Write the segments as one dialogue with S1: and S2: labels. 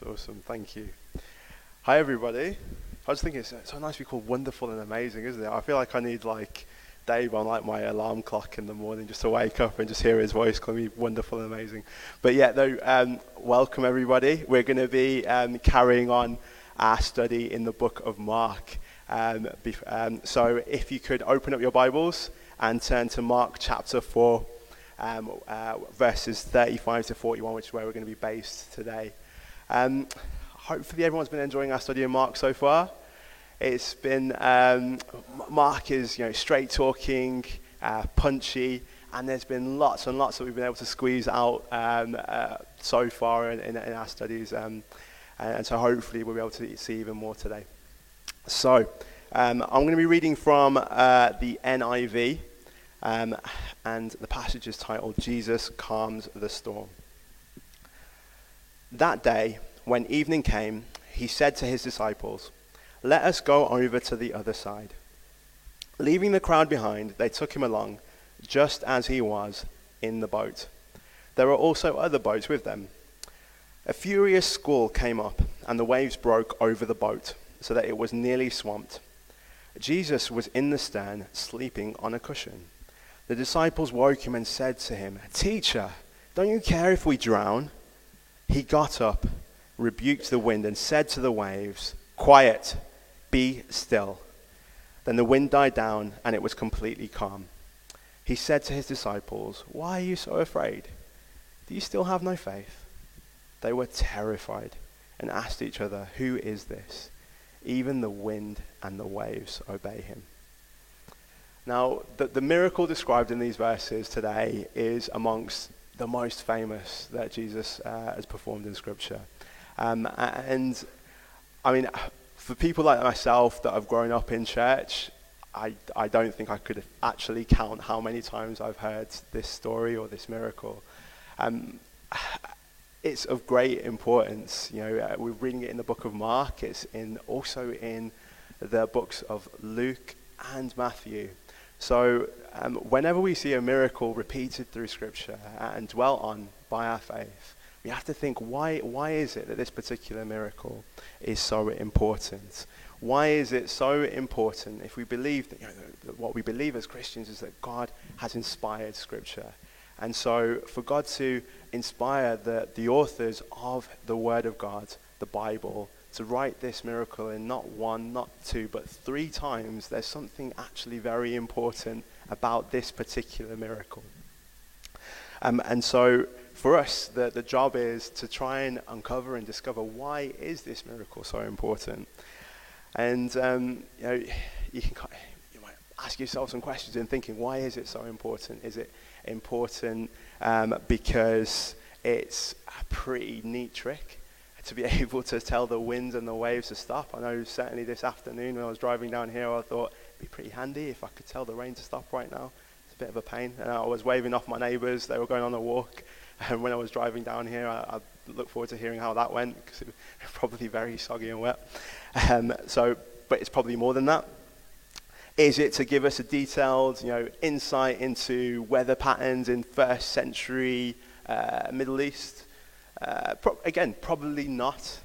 S1: It's awesome. Thank you. Hi, everybody. I was thinking it's so nice to be called wonderful and amazing, isn't it? I feel like I need like Dave on like my alarm clock in the morning just to wake up and just hear his voice calling me wonderful and amazing. But yeah, though, um, welcome everybody. We're going to be um, carrying on our study in the book of Mark. Um, um, so if you could open up your Bibles and turn to Mark chapter 4, um, uh, verses 35 to 41, which is where we're going to be based today. Um, hopefully, everyone's been enjoying our study of Mark so far. It's been, um, Mark is you know, straight talking, uh, punchy, and there's been lots and lots that we've been able to squeeze out um, uh, so far in, in, in our studies. Um, and, and, so hopefully we'll be able to see even more today. So um, I'm going to be reading from uh, the NIV, um, and the passage is titled Jesus Calms the Storm. That day, when evening came, he said to his disciples, Let us go over to the other side. Leaving the crowd behind, they took him along, just as he was, in the boat. There were also other boats with them. A furious squall came up, and the waves broke over the boat, so that it was nearly swamped. Jesus was in the stern, sleeping on a cushion. The disciples woke him and said to him, Teacher, don't you care if we drown? He got up, rebuked the wind, and said to the waves, Quiet, be still. Then the wind died down, and it was completely calm. He said to his disciples, Why are you so afraid? Do you still have no faith? They were terrified and asked each other, Who is this? Even the wind and the waves obey him. Now, the, the miracle described in these verses today is amongst the most famous that Jesus uh, has performed in Scripture. Um, and I mean, for people like myself that have grown up in church, I, I don't think I could actually count how many times I've heard this story or this miracle. Um, it's of great importance. You know, uh, we're reading it in the book of Mark. It's in also in the books of Luke and Matthew. So, um, whenever we see a miracle repeated through Scripture and dwelt on by our faith, we have to think why, why is it that this particular miracle is so important? Why is it so important if we believe that, you know, what we believe as Christians is that God has inspired Scripture? And so, for God to inspire the, the authors of the Word of God, the Bible, to write this miracle in not one, not two, but three times, there's something actually very important about this particular miracle. Um, and so for us, the, the job is to try and uncover and discover why is this miracle so important. And um, you know, you can you might ask yourself some questions in thinking, why is it so important? Is it important um, because it's a pretty neat trick? To be able to tell the winds and the waves to stop. I know certainly this afternoon when I was driving down here, I thought it'd be pretty handy if I could tell the rain to stop right now. It's a bit of a pain. And I was waving off my neighbours. They were going on a walk. And when I was driving down here, I, I look forward to hearing how that went because it was probably very soggy and wet. Um, so, but it's probably more than that. Is it to give us a detailed, you know, insight into weather patterns in first century uh, Middle East? Uh, pro- again, probably not.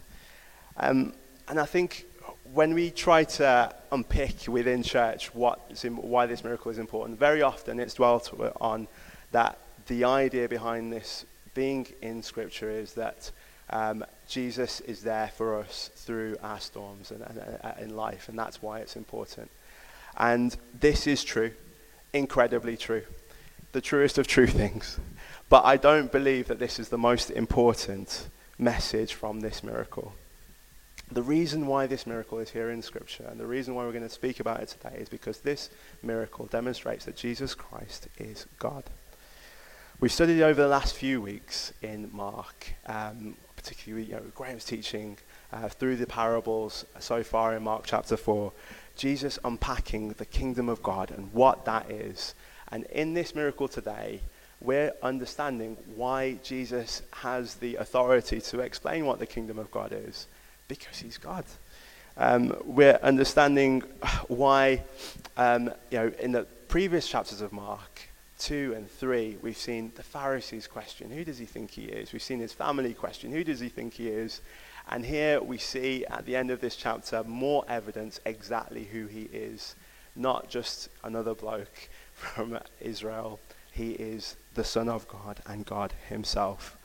S1: Um, and I think when we try to unpick within church why this miracle is important, very often it's dwelt on that the idea behind this being in Scripture is that um, Jesus is there for us through our storms and, in life, and that's why it's important. And this is true, incredibly true, the truest of true things. But I don't believe that this is the most important message from this miracle. The reason why this miracle is here in Scripture, and the reason why we're going to speak about it today, is because this miracle demonstrates that Jesus Christ is God. We've studied over the last few weeks in Mark, um, particularly you know, Graham's teaching uh, through the parables so far in Mark chapter 4, Jesus unpacking the kingdom of God and what that is. And in this miracle today, we're understanding why Jesus has the authority to explain what the kingdom of God is, because he's God. Um, we're understanding why, um, you know, in the previous chapters of Mark, 2 and 3, we've seen the Pharisees question, Who does he think he is? We've seen his family question, Who does he think he is? And here we see at the end of this chapter more evidence exactly who he is. Not just another bloke from Israel, he is the Son of God and God himself.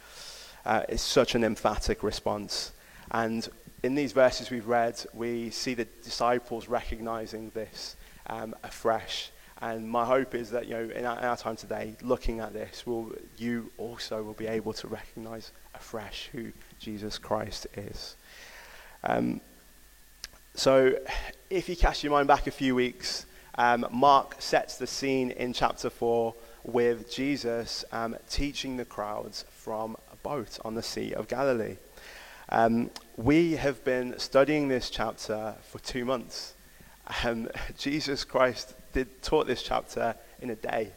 S1: Uh, it's such an emphatic response. And in these verses we've read, we see the disciples recognizing this um, afresh. And my hope is that, you know, in our, in our, time today, looking at this, will you also will be able to recognize afresh who Jesus Christ is. Um, so, if you cast your mind back a few weeks, um, Mark sets the scene in chapter 4 with Jesus um, teaching the crowds from a boat on the Sea of Galilee. Um, we have been studying this chapter for two months. Um, Jesus Christ did taught this chapter in a day.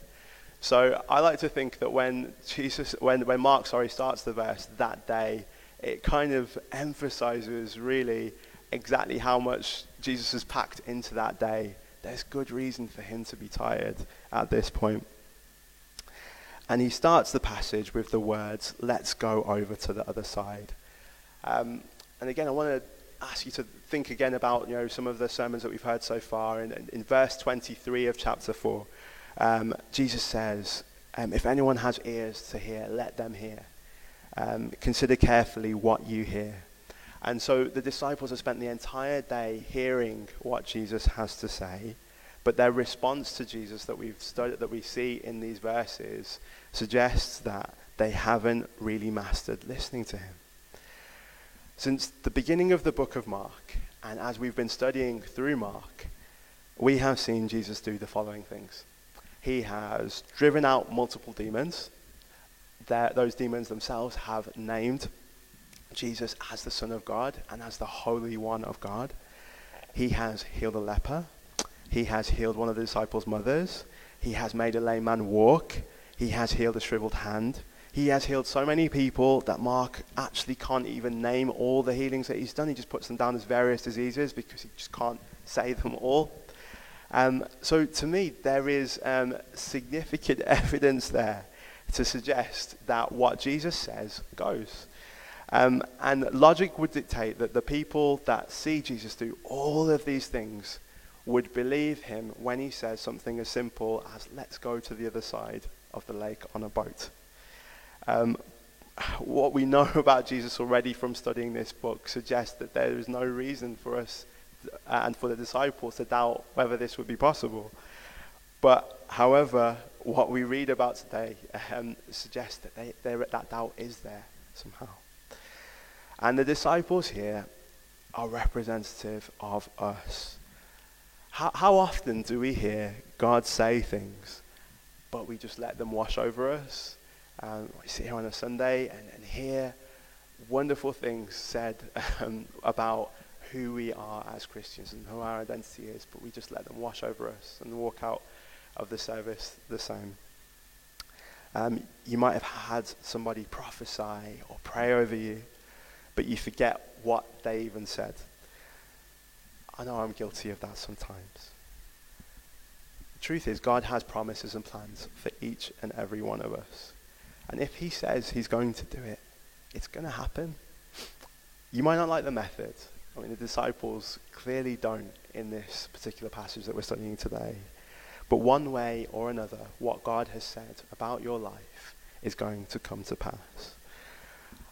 S1: So I like to think that when Jesus, when, when Mark, sorry, starts the verse that day, it kind of emphasizes really exactly how much Jesus has packed into that day. There's good reason for him to be tired at this point. And he starts the passage with the words, let's go over to the other side. Um, and again, I want to ask you to think again about you know, some of the sermons that we've heard so far. In, in verse 23 of chapter 4, um, Jesus says, um, If anyone has ears to hear, let them hear. Um, consider carefully what you hear. And so the disciples have spent the entire day hearing what Jesus has to say, but their response to Jesus that we've studied, that we see in these verses, suggests that they haven't really mastered listening to him. Since the beginning of the book of Mark, and as we've been studying through Mark, we have seen Jesus do the following things. He has driven out multiple demons. That those demons themselves have named Jesus as the Son of God and as the Holy One of God. He has healed a leper. He has healed one of the disciples' mothers. He has made a lame man walk. He has healed a shriveled hand. He has healed so many people that Mark actually can't even name all the healings that he's done. He just puts them down as various diseases because he just can't say them all. Um, so to me, there is um, significant evidence there to suggest that what Jesus says goes. Um, and logic would dictate that the people that see Jesus do all of these things would believe him when he says something as simple as, let's go to the other side of the lake on a boat. Um, what we know about Jesus already from studying this book suggests that there is no reason for us and for the disciples to doubt whether this would be possible. But, however, what we read about today um, suggests that they, that doubt is there somehow. And the disciples here are representative of us. How, how often do we hear God say things, but we just let them wash over us? Um, we sit here on a Sunday and, and hear wonderful things said um, about who we are as Christians and who our identity is, but we just let them wash over us and walk out of the service the same. Um, you might have had somebody prophesy or pray over you, but you forget what they even said. I know I'm guilty of that sometimes. The truth is, God has promises and plans for each and every one of us. And if He says He's going to do it, it's going to happen. You might not like the method. I mean, the disciples clearly don't in this particular passage that we're studying today. But one way or another, what God has said about your life is going to come to pass.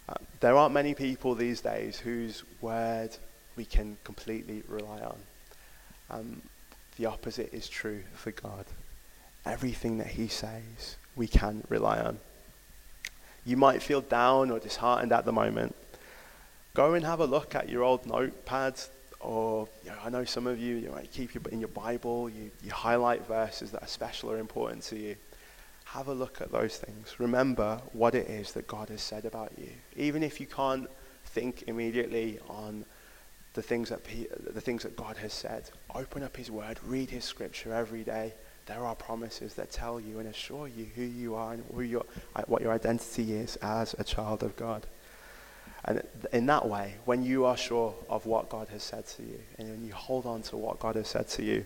S1: Uh, there aren't many people these days whose word we can completely rely on. Um, the opposite is true for God. Everything that He says, we can rely on. You might feel down or disheartened at the moment. Go and have a look at your old notepads or you know, I know some of you, you might keep your, in your Bible, you, you highlight verses that are special or important to you. Have a look at those things. Remember what it is that God has said about you. Even if you can't think immediately on the things that, the things that God has said, open up His Word, read His Scripture every day. There are promises that tell you and assure you who you are and who your, what your identity is as a child of God. And in that way, when you are sure of what God has said to you, and you hold on to what God has said to you,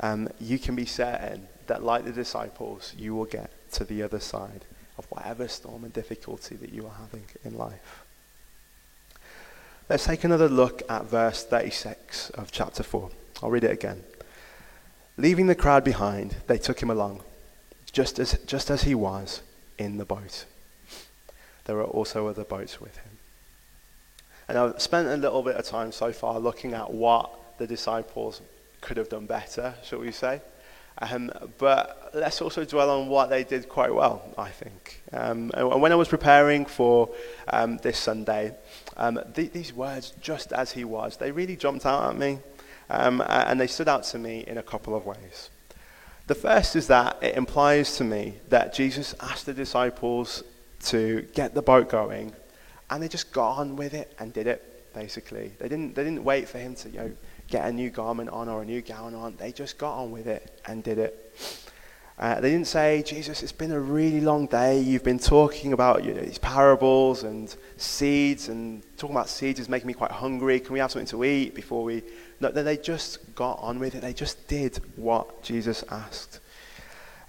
S1: um, you can be certain that, like the disciples, you will get to the other side of whatever storm and difficulty that you are having in life. Let's take another look at verse 36 of chapter 4. I'll read it again. Leaving the crowd behind, they took him along, just as, just as he was in the boat. There were also other boats with him. And I've spent a little bit of time so far looking at what the disciples could have done better, shall we say. Um, but let's also dwell on what they did quite well, I think. Um, and when I was preparing for um, this Sunday, um, th- these words, just as he was, they really jumped out at me. Um, and they stood out to me in a couple of ways. The first is that it implies to me that Jesus asked the disciples to get the boat going, and they just got on with it and did it, basically. They didn't, they didn't wait for him to you know, get a new garment on or a new gown on. They just got on with it and did it. Uh, they didn't say, Jesus, it's been a really long day. You've been talking about you know, these parables and seeds, and talking about seeds is making me quite hungry. Can we have something to eat before we. No, they just got on with it. They just did what Jesus asked.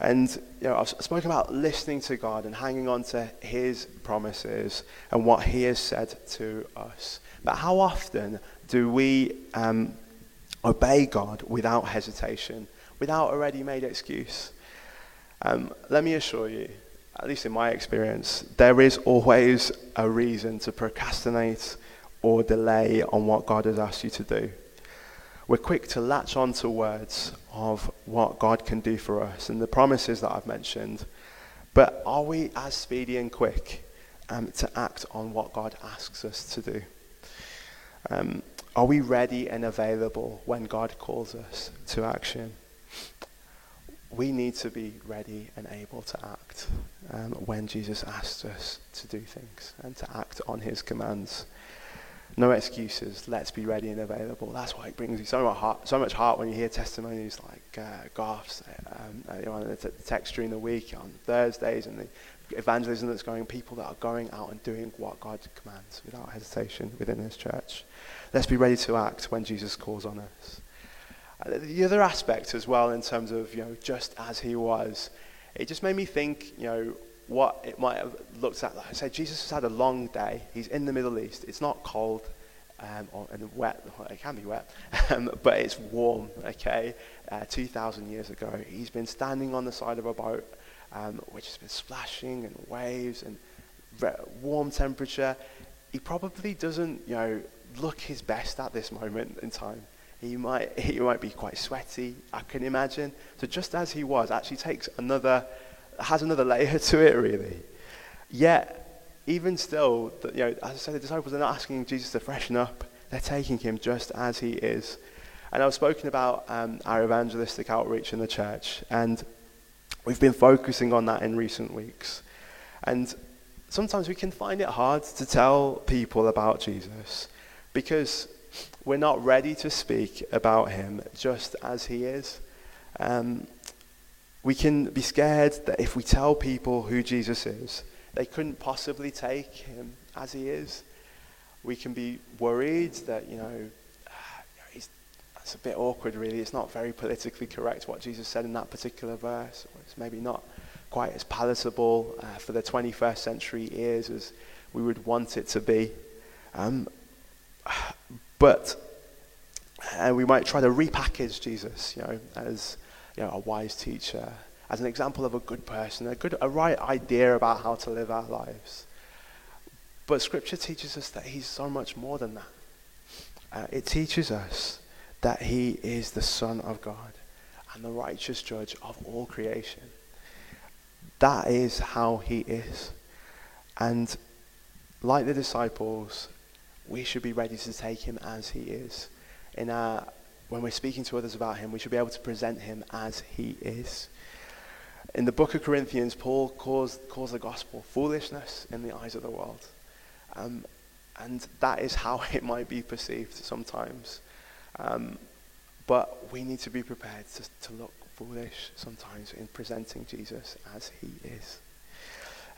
S1: And you know, I've spoken about listening to God and hanging on to His promises and what He has said to us. But how often do we um, obey God without hesitation, without a ready-made excuse? Um, let me assure you, at least in my experience, there is always a reason to procrastinate or delay on what God has asked you to do. We're quick to latch on to words of what God can do for us and the promises that I've mentioned. But are we as speedy and quick um, to act on what God asks us to do? Um, are we ready and available when God calls us to action? We need to be ready and able to act um, when Jesus asks us to do things and to act on his commands. No excuses. Let's be ready and available. That's why it brings you so much heart, so much heart when you hear testimonies like uh, Goff's um, uh, you know, the text during the week on Thursdays and the evangelism that's going, people that are going out and doing what God commands without hesitation within His church. Let's be ready to act when Jesus calls on us. The other aspect as well, in terms of you know, just as He was, it just made me think, you know, what it might have looked at. Like I said, Jesus has had a long day. He's in the Middle East. It's not cold um, or, and wet. It can be wet, um, but it's warm. Okay, uh, two thousand years ago, he's been standing on the side of a boat, um, which has been splashing and waves and warm temperature. He probably doesn't, you know, look his best at this moment in time. He might, he might be quite sweaty, I can imagine. So just as he was, actually takes another has another layer to it, really. Yet, even still, you know, as I said, the disciples are not asking Jesus to freshen up. They're taking him just as he is. And I've spoken about um, our evangelistic outreach in the church, and we've been focusing on that in recent weeks. And sometimes we can find it hard to tell people about Jesus because we're not ready to speak about him just as he is. Um, we can be scared that if we tell people who Jesus is, they couldn't possibly take him as he is. We can be worried that, you know, that's a bit awkward, really. It's not very politically correct what Jesus said in that particular verse. It's maybe not quite as palatable uh, for the 21st century ears as we would want it to be. Um, but uh, we might try to repackage Jesus, you know, as you know, a wise teacher, as an example of a good person, a good, a right idea about how to live our lives. But Scripture teaches us that He's so much more than that. Uh, it teaches us that He is the Son of God and the righteous judge of all creation. That is how He is. And like the disciples, we should be ready to take Him as He is in our when we're speaking to others about him, we should be able to present him as he is. In the book of Corinthians, Paul calls, calls the gospel foolishness in the eyes of the world. Um, and that is how it might be perceived sometimes. Um, but we need to be prepared to, to look foolish sometimes in presenting Jesus as he is.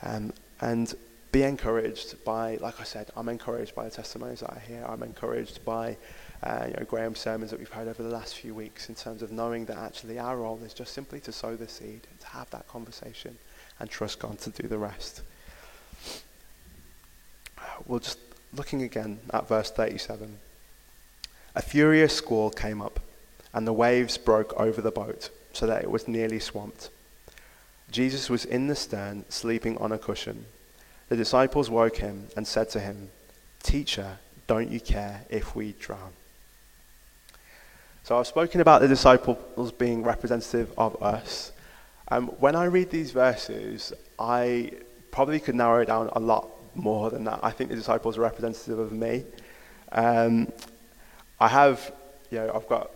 S1: Um, and be encouraged by, like I said, I'm encouraged by the testimonies that I hear. I'm encouraged by uh, you know, Graham's sermons that we've heard over the last few weeks in terms of knowing that actually our role is just simply to sow the seed, to have that conversation, and trust God to do the rest. We're just looking again at verse 37. A furious squall came up, and the waves broke over the boat so that it was nearly swamped. Jesus was in the stern, sleeping on a cushion. The disciples woke him and said to him, Teacher, don't you care if we drown? So I've spoken about the disciples being representative of us. Um, when I read these verses, I probably could narrow it down a lot more than that. I think the disciples are representative of me. Um, I have, you know, I've got,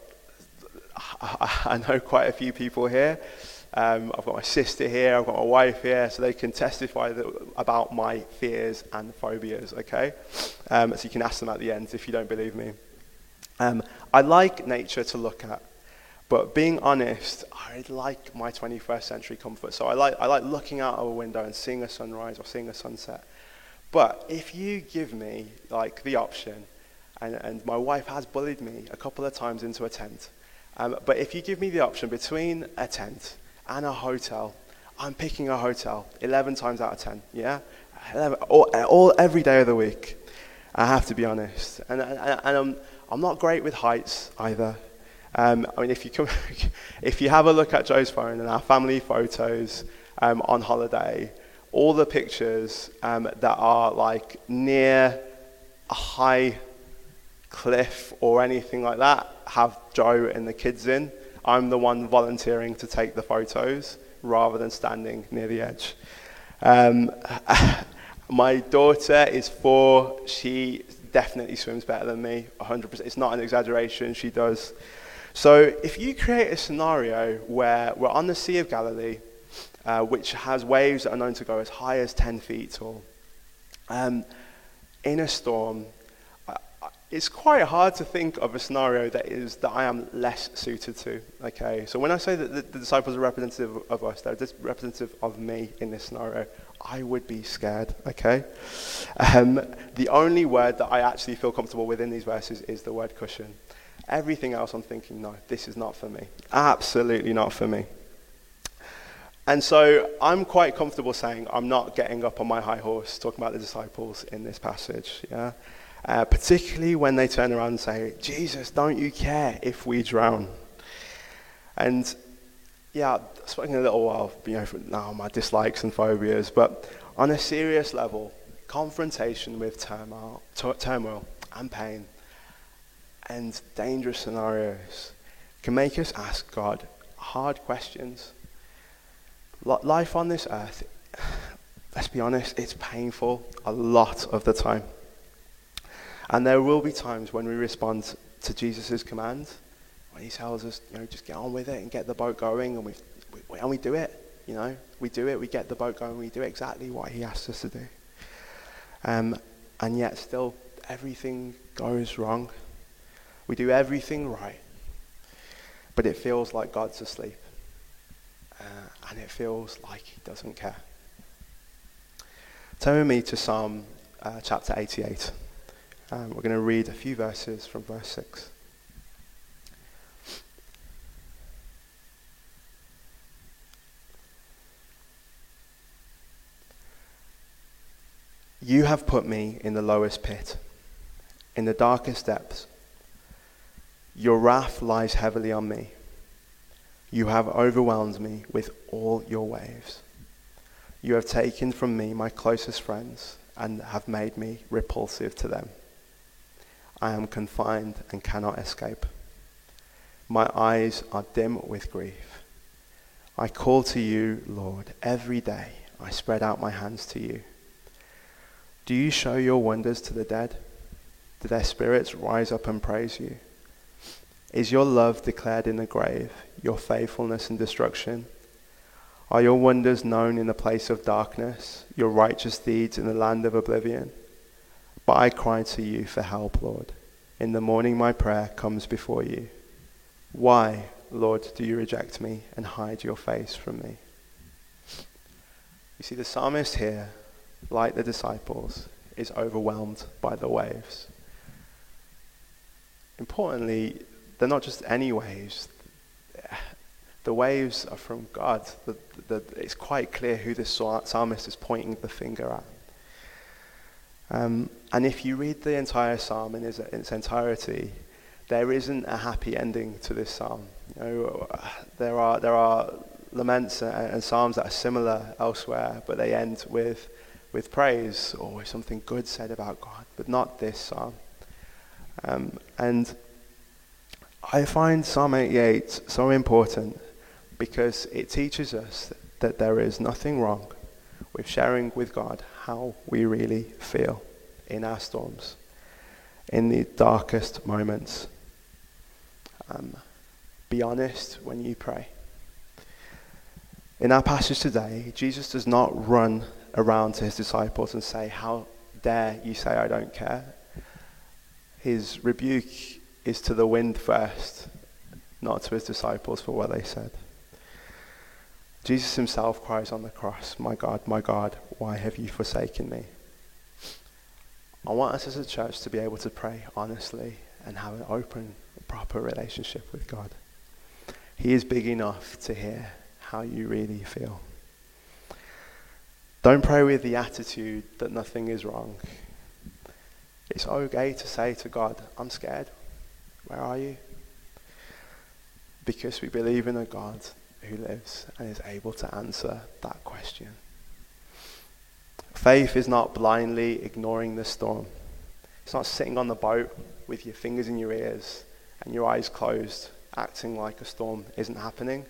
S1: I know quite a few people here. Um, I've got my sister here, I've got my wife here, so they can testify that, about my fears and phobias, okay? Um, so you can ask them at the end if you don't believe me. Um, I like nature to look at, but being honest, I like my 21st century comfort. So I like, I like looking out of a window and seeing a sunrise or seeing a sunset. But if you give me like the option, and, and my wife has bullied me a couple of times into a tent, um, but if you give me the option between a tent and a hotel, I'm picking a hotel 11 times out of 10, yeah? 11, all, all, every day of the week. I have to be honest. And, and, and I'm, I'm not great with heights either. Um, I mean, if you, come, if you have a look at Joe's phone and our family photos um, on holiday, all the pictures um, that are like near a high cliff or anything like that have Joe and the kids in. I'm the one volunteering to take the photos rather than standing near the edge. Um, my daughter is four. She definitely swims better than me, 100%. It's not an exaggeration, she does. So if you create a scenario where we're on the Sea of Galilee, uh, which has waves that are known to go as high as 10 feet tall, um, in a storm, it's quite hard to think of a scenario that is that I am less suited to. Okay, so when I say that the, the disciples are representative of us, they're just representative of me in this scenario. I would be scared. Okay, um, the only word that I actually feel comfortable with in these verses is the word cushion. Everything else, I'm thinking, no, this is not for me. Absolutely not for me. And so I'm quite comfortable saying I'm not getting up on my high horse talking about the disciples in this passage. Yeah uh, particularly when they turn around and say, Jesus, don't you care if we drown? And yeah, I've spoken a little while, you know, now my dislikes and phobias, but on a serious level, confrontation with turmoil, t- turmoil and pain and dangerous scenarios can make us ask God hard questions. Life on this earth, let's be honest, it's painful a lot of the time. And there will be times when we respond to Jesus' command, when he tells us, you know, just get on with it and get the boat going, and we, we, and we do it. You know, we do it, we get the boat going, we do exactly what he asks us to do. Um, and yet still everything goes wrong. We do everything right, but it feels like God's asleep. Uh, and it feels like he doesn't care. Turn with me to Psalm uh, chapter 88. Um, we're going to read a few verses from verse 6. You have put me in the lowest pit, in the darkest depths. Your wrath lies heavily on me. You have overwhelmed me with all your waves. You have taken from me my closest friends and have made me repulsive to them. I am confined and cannot escape. My eyes are dim with grief. I call to you, Lord, every day. I spread out my hands to you. Do you show your wonders to the dead? Do their spirits rise up and praise you? Is your love declared in the grave, your faithfulness in destruction? Are your wonders known in the place of darkness, your righteous deeds in the land of oblivion? But I cry to you for help, Lord. In the morning, my prayer comes before you. Why, Lord, do you reject me and hide your face from me? You see, the psalmist here like the disciples, is overwhelmed by the waves. Importantly, they're not just any waves. The waves are from God. The, the, it's quite clear who the psalmist is pointing the finger at. Um, and if you read the entire psalm in its, in its, entirety, there isn't a happy ending to this psalm. You know, there are there are laments and, and psalms that are similar elsewhere, but they end with with praise or with something good said about God, but not this psalm. Um, and I find Psalm 88 so important because it teaches us that there is nothing wrong with sharing with God how we really feel in our storms, in the darkest moments. Um, be honest when you pray. In our passage today, Jesus does not run around to his disciples and say, How dare you say I don't care? His rebuke is to the wind first, not to his disciples for what they said. Jesus himself cries on the cross, My God, my God, why have you forsaken me? I want us as a church to be able to pray honestly and have an open, proper relationship with God. He is big enough to hear how you really feel. Don't pray with the attitude that nothing is wrong. It's okay to say to God, I'm scared. Where are you? Because we believe in a God who lives and is able to answer that question. Faith is not blindly ignoring the storm. It's not sitting on the boat with your fingers in your ears and your eyes closed, acting like a storm isn't happening.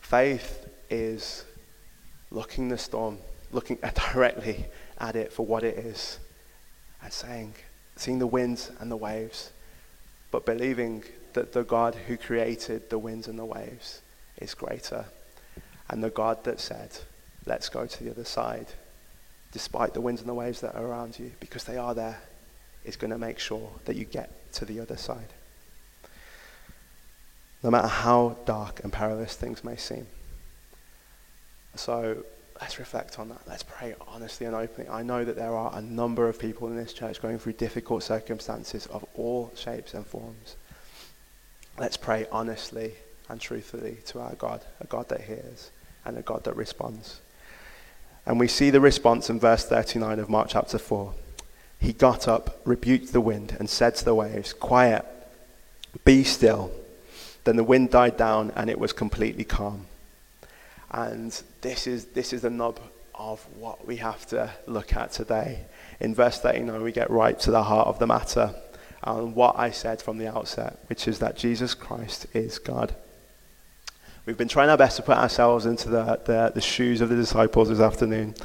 S1: Faith is looking the storm, looking directly at it for what it is, and saying, seeing the winds and the waves, but believing that the God who created the winds and the waves is greater. And the God that said, let's go to the other side, despite the winds and the waves that are around you, because they are there, is going to make sure that you get to the other side. No matter how dark and perilous things may seem. So let's reflect on that. Let's pray honestly and openly. I know that there are a number of people in this church going through difficult circumstances of all shapes and forms. Let's pray honestly and truthfully to our God, a God that hears and a God that responds. And we see the response in verse 39 of Mark chapter 4. He got up, rebuked the wind, and said to the waves, Quiet, be still. Then the wind died down and it was completely calm. And this is, this is the nub of what we have to look at today. In verse 39, we get right to the heart of the matter and what I said from the outset, which is that Jesus Christ is God. We've been trying our best to put ourselves into the, the, the shoes of the disciples this afternoon,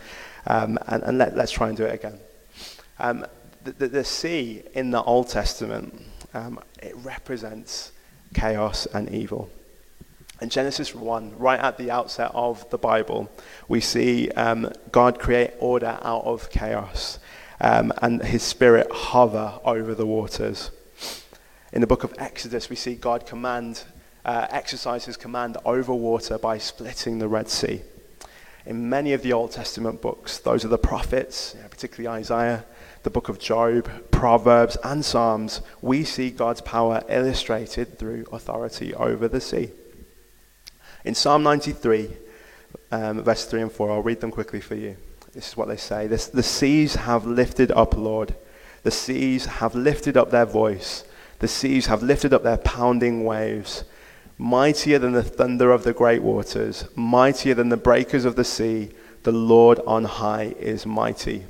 S1: um, and, and let, us try and do it again. Um, the, the, the, sea in the Old Testament, um, it represents chaos and evil. In Genesis 1, right at the outset of the Bible, we see um, God create order out of chaos um, and his spirit hover over the waters. In the book of Exodus, we see God command, uh, exercise his command over water by splitting the Red Sea. In many of the Old Testament books, those are the prophets, you know, particularly Isaiah, the book of Job, Proverbs, and Psalms, we see God's power illustrated through authority over the sea. In Psalm 93, um, verse 3 and 4, I'll read them quickly for you. This is what they say this, The seas have lifted up, Lord. The seas have lifted up their voice. The seas have lifted up their pounding waves. Mightier than the thunder of the great waters, mightier than the breakers of the sea, the Lord on high is mighty.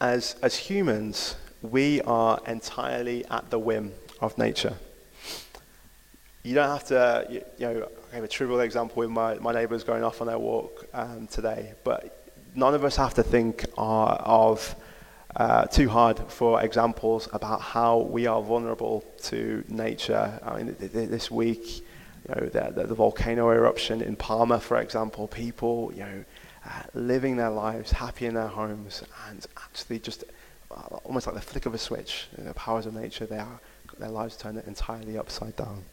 S1: As, as humans, we are entirely at the whim of nature you don't have to, you, you, know, I gave a trivial example with my, my neighbours going off on their walk um, today, but none of us have to think uh, of uh, too hard for examples about how we are vulnerable to nature. I mean, this week, you know, the, the, the volcano eruption in Palma, for example, people, you know, uh, living their lives happy in their homes and actually just uh, almost like the flick of a switch, the powers of nature, they are, their lives turn entirely upside down.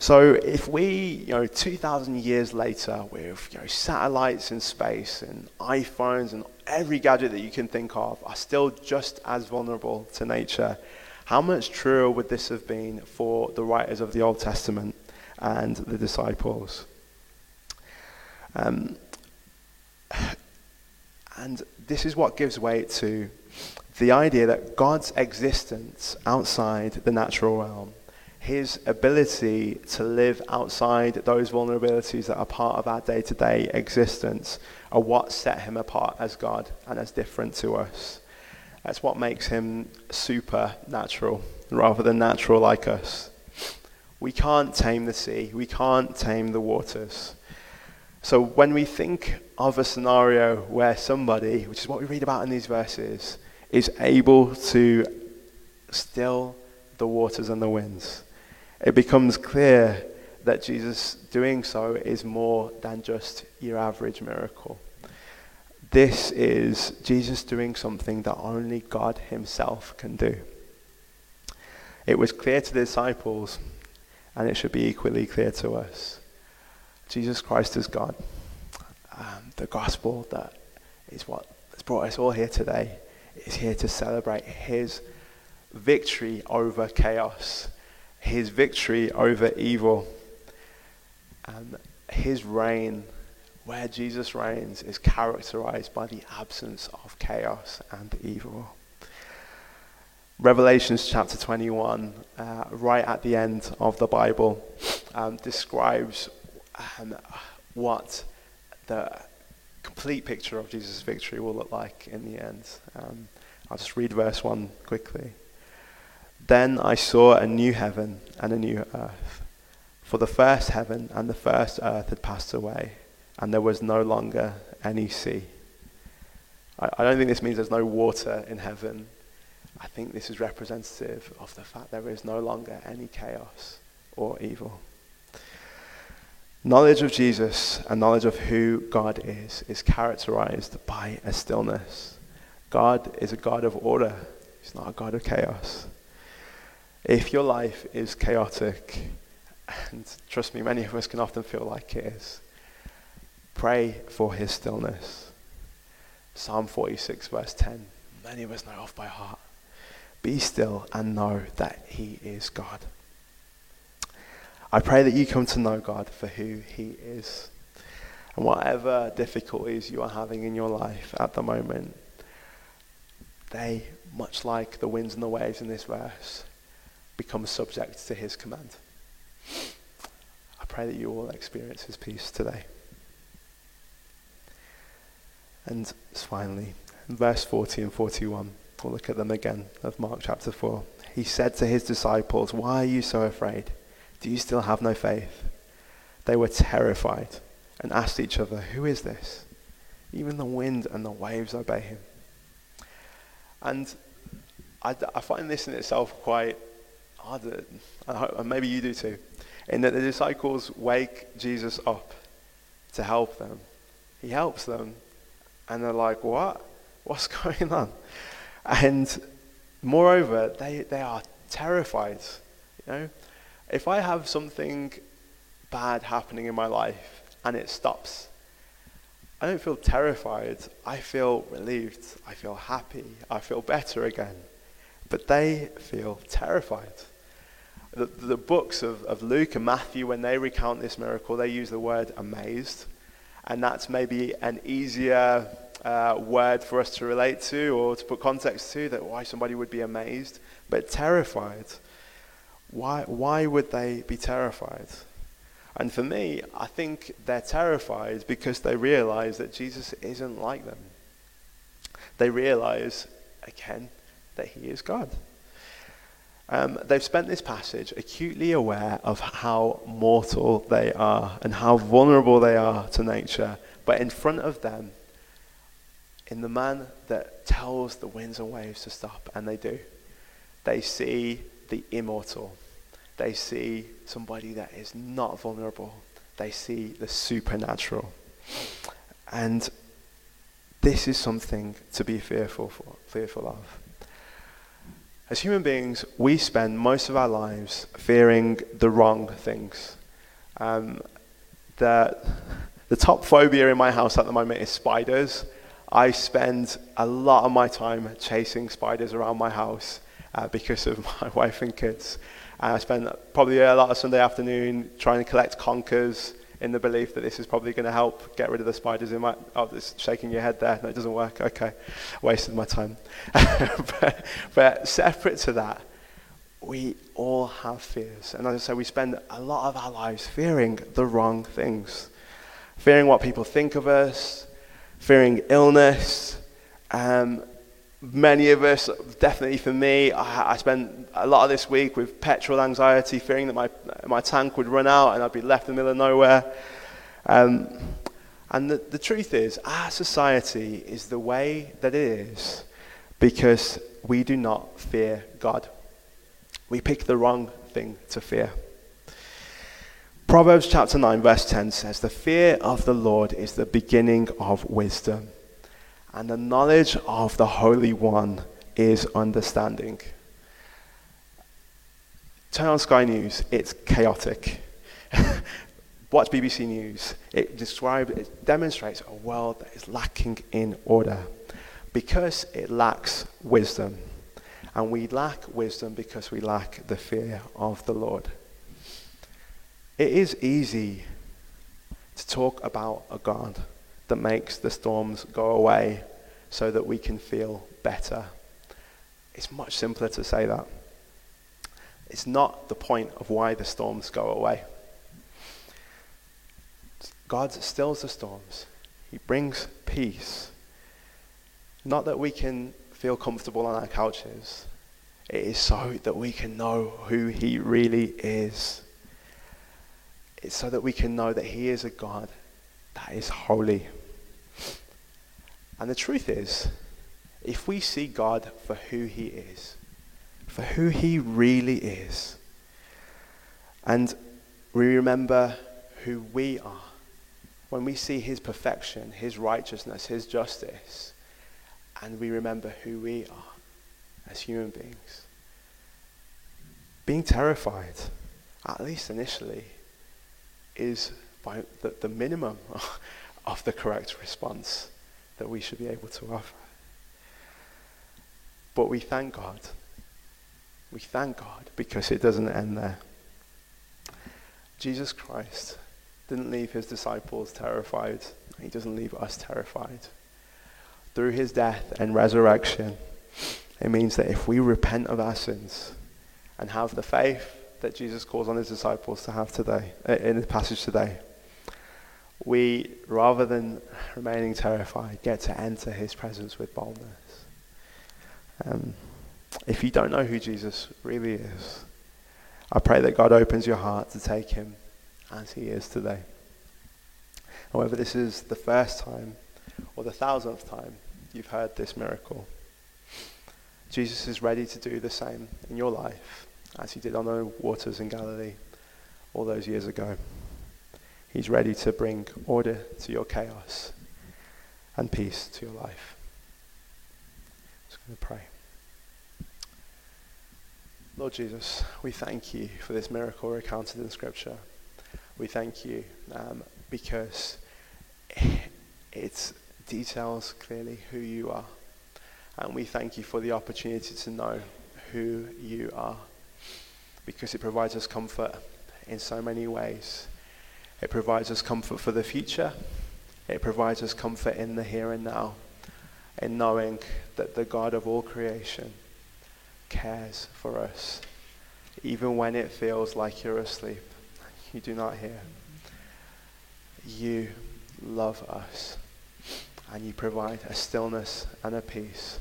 S1: So if we, you know, 2,000 years later, with you know, satellites in space and iPhones and every gadget that you can think of, are still just as vulnerable to nature, how much truer would this have been for the writers of the Old Testament and the disciples? Um, and this is what gives way to the idea that God's existence outside the natural realm his ability to live outside those vulnerabilities that are part of our day to day existence are what set him apart as God and as different to us. That's what makes him supernatural rather than natural like us. We can't tame the sea, we can't tame the waters. So when we think of a scenario where somebody, which is what we read about in these verses, is able to still the waters and the winds, it becomes clear that Jesus doing so is more than just your average miracle. This is Jesus doing something that only God Himself can do. It was clear to the disciples, and it should be equally clear to us. Jesus Christ is God. Um, the gospel that is what has brought us all here today is here to celebrate His victory over chaos his victory over evil. And his reign, where Jesus reigns, is characterized by the absence of chaos and evil. Revelations chapter 21, uh, right at the end of the Bible, um, describes um, what the complete picture of Jesus' victory will look like in the end. Um, I'll just read verse 1 quickly. Then I saw a new heaven and a new earth. For the first heaven and the first earth had passed away, and there was no longer any sea. I, I don't think this means there's no water in heaven. I think this is representative of the fact there is no longer any chaos or evil. Knowledge of Jesus and knowledge of who God is is characterized by a stillness. God is a God of order, He's not a God of chaos. If your life is chaotic, and trust me, many of us can often feel like it is, pray for his stillness. Psalm 46, verse 10. Many of us know off by heart. Be still and know that he is God. I pray that you come to know God for who he is. And whatever difficulties you are having in your life at the moment, they, much like the winds and the waves in this verse, become subject to his command. I pray that you all experience his peace today. And finally, verse 40 and 41, we'll look at them again of Mark chapter 4. He said to his disciples, Why are you so afraid? Do you still have no faith? They were terrified and asked each other, Who is this? Even the wind and the waves obey him. And I, I find this in itself quite I did. And maybe you do too. In that the disciples wake Jesus up to help them. He helps them, and they're like, What? What's going on? And moreover, they, they are terrified. You know? If I have something bad happening in my life and it stops, I don't feel terrified. I feel relieved. I feel happy. I feel better again. But they feel terrified the, the books of, of Luke and Matthew, when they recount this miracle, they use the word amazed. And that's maybe an easier uh, word for us to relate to or to put context to that why somebody would be amazed. But terrified. Why, why would they be terrified? And for me, I think they're terrified because they realize that Jesus isn't like them. They realize, again, that he is God. Um, they've spent this passage acutely aware of how mortal they are and how vulnerable they are to nature. But in front of them, in the man that tells the winds and waves to stop, and they do, they see the immortal. They see somebody that is not vulnerable. They see the supernatural. And this is something to be fearful for, fearful of. As human beings, we spend most of our lives fearing the wrong things. Um, the, the top phobia in my house at the moment is spiders. I spend a lot of my time chasing spiders around my house uh, because of my wife and kids. And I spend probably a lot of Sunday afternoon trying to collect conkers in the belief that this is probably going to help get rid of the spiders in my. Oh, it's shaking your head there. No, it doesn't work. Okay, wasted my time. but, but separate to that, we all have fears. And as I say, we spend a lot of our lives fearing the wrong things, fearing what people think of us, fearing illness. Um, many of us, definitely for me, I, I spent a lot of this week with petrol anxiety, fearing that my, my tank would run out and I'd be left in the middle of nowhere. Um, and the, the truth is, our society is the way that it is because we do not fear God. We pick the wrong thing to fear. Proverbs chapter 9, verse 10 says, The fear of the Lord is the beginning of wisdom and the knowledge of the Holy One is understanding. Turn on Sky News, it's chaotic. Watch BBC News, it describes, it demonstrates a world that is lacking in order because it lacks wisdom. And we lack wisdom because we lack the fear of the Lord. It is easy to talk about a God that makes the storms go away so that we can feel better. It's much simpler to say that. It's not the point of why the storms go away. God stills the storms, He brings peace. Not that we can feel comfortable on our couches, it is so that we can know who He really is. It's so that we can know that He is a God that is holy. And the truth is, if we see God for who he is, for who he really is, and we remember who we are, when we see his perfection, his righteousness, his justice, and we remember who we are as human beings, being terrified, at least initially, is by the, the minimum of the correct response that we should be able to offer. But we thank God. We thank God because it doesn't end there. Jesus Christ didn't leave his disciples terrified. He doesn't leave us terrified. Through his death and resurrection, it means that if we repent of our sins and have the faith that Jesus calls on his disciples to have today, uh, in the passage today, we, rather than remaining terrified, get to enter his presence with boldness. Um, if you don't know who Jesus really is, I pray that God opens your heart to take him as he is today. However, this is the first time or the thousandth time you've heard this miracle. Jesus is ready to do the same in your life as he did on the waters in Galilee all those years ago. He's ready to bring order to your chaos and peace to your life. I'm just going to pray. Lord Jesus, we thank you for this miracle recounted in Scripture. We thank you um, because it details clearly who you are. And we thank you for the opportunity to know who you are because it provides us comfort in so many ways. It provides us comfort for the future. It provides us comfort in the here and now, in knowing that the God of all creation cares for us. Even when it feels like you're asleep, you do not hear. You love us, and you provide a stillness and a peace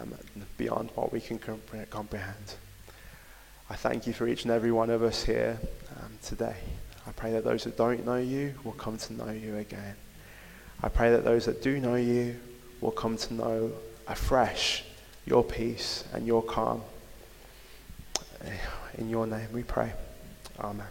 S1: um, beyond what we can comprehend. I thank you for each and every one of us here um, today. I pray that those that don't know you will come to know you again. I pray that those that do know you will come to know afresh your peace and your calm. In your name we pray. Amen.